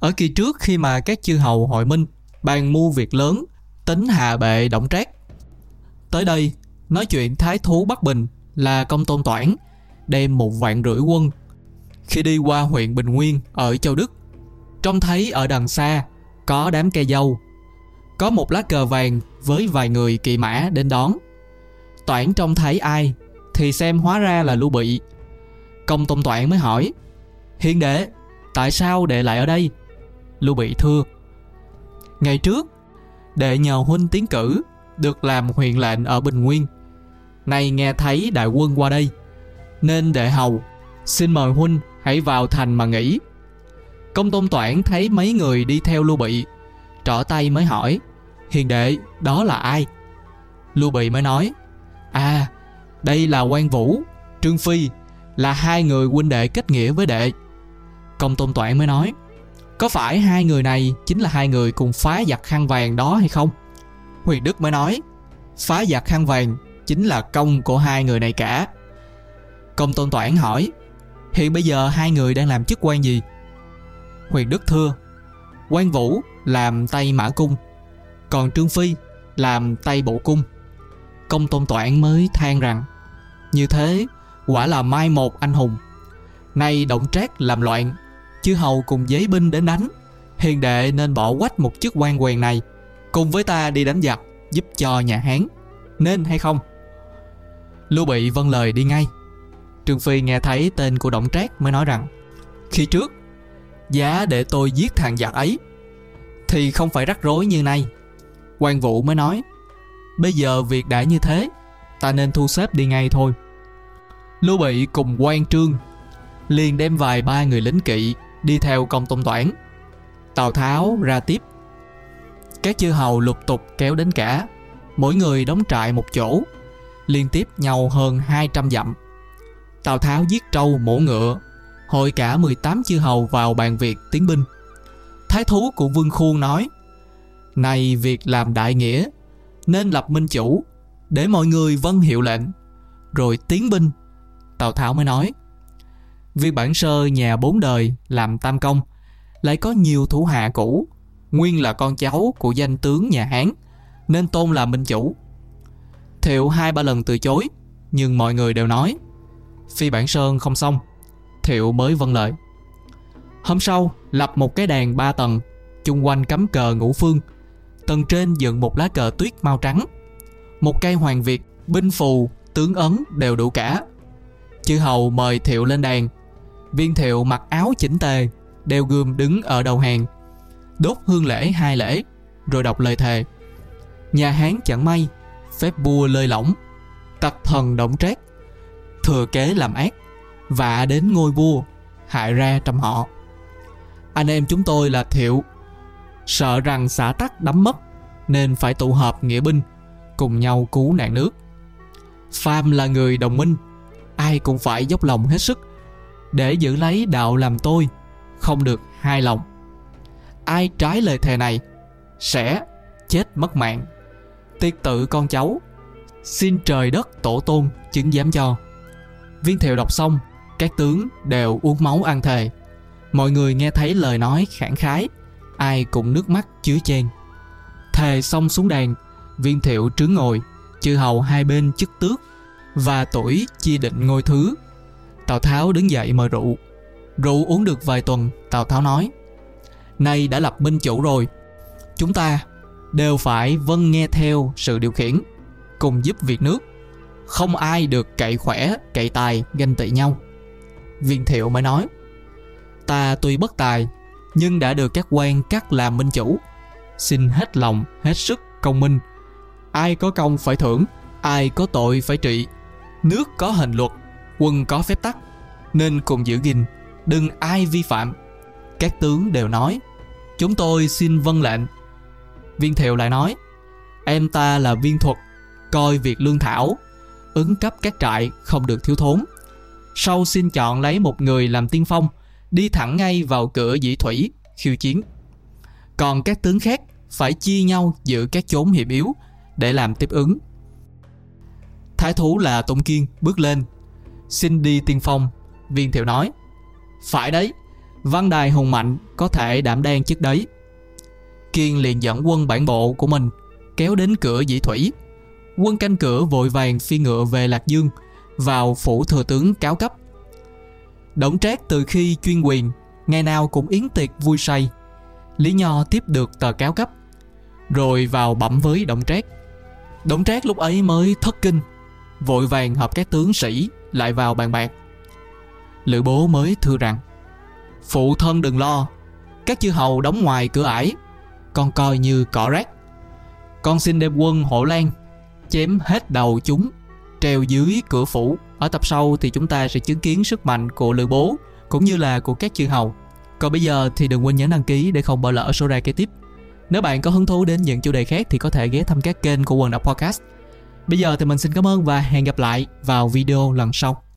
Ở kỳ trước khi mà các chư hầu hội minh bàn mưu việc lớn, tính hạ bệ động trác. Tới đây, nói chuyện thái thú Bắc Bình là công tôn toản, đem một vạn rưỡi quân. Khi đi qua huyện Bình Nguyên ở Châu Đức, trông thấy ở đằng xa có đám cây dâu. Có một lá cờ vàng với vài người kỵ mã đến đón. Toản trông thấy ai thì xem hóa ra là Lưu Bị. Công tôn toản mới hỏi, Hiền đệ, tại sao đệ lại ở đây? Lưu Bị thưa Ngày trước Đệ nhờ huynh tiến cử Được làm huyện lệnh ở Bình Nguyên Nay nghe thấy đại quân qua đây Nên đệ hầu Xin mời huynh hãy vào thành mà nghỉ Công tôn toản thấy mấy người đi theo Lưu Bị Trỏ tay mới hỏi Hiền đệ đó là ai Lưu Bị mới nói À đây là quan Vũ Trương Phi Là hai người huynh đệ kết nghĩa với đệ Công tôn toản mới nói có phải hai người này chính là hai người cùng phá giặc khăn vàng đó hay không? Huyền Đức mới nói, phá giặc khăn vàng chính là công của hai người này cả. Công Tôn Toản hỏi, hiện bây giờ hai người đang làm chức quan gì? Huyền Đức thưa, quan Vũ làm tay mã cung, còn Trương Phi làm tay bộ cung. Công Tôn Toản mới than rằng, như thế quả là mai một anh hùng. Nay động trác làm loạn chư hầu cùng giấy binh đến đánh. Hiền đệ nên bỏ quách một chức quan quyền này cùng với ta đi đánh giặc giúp cho nhà hán. Nên hay không? Lưu bị vâng lời đi ngay. Trương phi nghe thấy tên của động trác mới nói rằng khi trước giá để tôi giết thằng giặc ấy thì không phải rắc rối như nay. Quan vũ mới nói bây giờ việc đã như thế, ta nên thu xếp đi ngay thôi. Lưu bị cùng quan trương liền đem vài ba người lính kỵ đi theo công tôn toản. Tào tháo ra tiếp. Các chư hầu lục tục kéo đến cả. Mỗi người đóng trại một chỗ, liên tiếp nhau hơn 200 dặm. Tào tháo giết trâu mổ ngựa, hội cả 18 chư hầu vào bàn việc tiến binh. Thái thú của vương khuôn nói, này việc làm đại nghĩa nên lập minh chủ, để mọi người vâng hiệu lệnh. Rồi tiến binh, tào tháo mới nói, vì bản sơ nhà bốn đời làm tam công, lại có nhiều thủ hạ cũ. Nguyên là con cháu của danh tướng nhà Hán, nên tôn là minh chủ. Thiệu hai ba lần từ chối, nhưng mọi người đều nói, Phi Bản Sơn không xong, Thiệu mới vâng lời Hôm sau, lập một cái đàn ba tầng, chung quanh cắm cờ ngũ phương tầng trên dựng một lá cờ tuyết màu trắng một cây hoàng việt binh phù tướng ấn đều đủ cả chư hầu mời thiệu lên đàn Viên thiệu mặc áo chỉnh tề, đeo gươm đứng ở đầu hàng. Đốt hương lễ hai lễ, rồi đọc lời thề. Nhà Hán chẳng may, phép bua lơi lỏng, tặc thần động trét, thừa kế làm ác, vạ đến ngôi vua, hại ra trăm họ. Anh em chúng tôi là thiệu, sợ rằng xã tắc đắm mất, nên phải tụ hợp nghĩa binh, cùng nhau cứu nạn nước. Pham là người đồng minh, ai cũng phải dốc lòng hết sức để giữ lấy đạo làm tôi không được hai lòng. Ai trái lời thề này sẽ chết mất mạng. Tiết tự con cháu xin trời đất tổ tôn chứng giám cho. Viên thiệu đọc xong các tướng đều uống máu ăn thề. Mọi người nghe thấy lời nói khẳng khái ai cũng nước mắt chứa chen thề xong xuống đàn viên thiệu trướng ngồi chư hầu hai bên chức tước và tuổi chia định ngôi thứ Tào Tháo đứng dậy mời rượu. Rượu uống được vài tuần, Tào Tháo nói Nay đã lập minh chủ rồi, chúng ta đều phải vâng nghe theo sự điều khiển, cùng giúp việc nước. Không ai được cậy khỏe, cậy tài, ganh tị nhau. Viên thiệu mới nói Ta tuy bất tài, nhưng đã được các quan cắt làm minh chủ. Xin hết lòng, hết sức, công minh. Ai có công phải thưởng, ai có tội phải trị. Nước có hình luật, quân có phép tắc nên cùng giữ gìn đừng ai vi phạm các tướng đều nói chúng tôi xin vâng lệnh viên thiệu lại nói em ta là viên thuật coi việc lương thảo ứng cấp các trại không được thiếu thốn sau xin chọn lấy một người làm tiên phong đi thẳng ngay vào cửa dĩ thủy, khiêu chiến. Còn các tướng khác phải chia nhau giữ các chốn hiểm yếu để làm tiếp ứng. Thái thú là Tôn Kiên bước lên. Xin đi tiên phong, Viên thiệu nói. Phải đấy, Văn đài hùng mạnh Có thể đảm đang chức đấy. Kiên liền dẫn quân bản bộ của mình Kéo đến cửa dĩ thủy. Quân canh cửa vội vàng phi ngựa về Lạc Dương, Vào phủ thừa tướng cáo cấp. Đổng Trác từ khi chuyên quyền, Ngày nào cũng yến tiệc vui say. Lý Nho tiếp được tờ cáo cấp Rồi vào bẩm với Đổng Trác Đổng Trác lúc ấy mới thất kinh, Vội vàng họp các tướng sĩ Lại vào bàn bạc. Lữ bố mới thưa rằng, Phụ thân đừng lo, Các chư hầu đóng ngoài cửa ải, Con coi như cỏ rác. Con xin đem quân hộ lan, Chém hết đầu chúng, Treo dưới cửa phủ. Ở tập sau thì chúng ta sẽ chứng kiến sức mạnh của lữ bố, Cũng như là của các chư hầu. Còn bây giờ thì đừng quên nhấn đăng ký Để không bỏ lỡ số ra kế tiếp. Nếu bạn có hứng thú đến những chủ đề khác Thì có thể ghé thăm các kênh của Quần Đọc Podcast. Bây giờ thì mình xin cảm ơn và hẹn gặp lại vào video lần sau.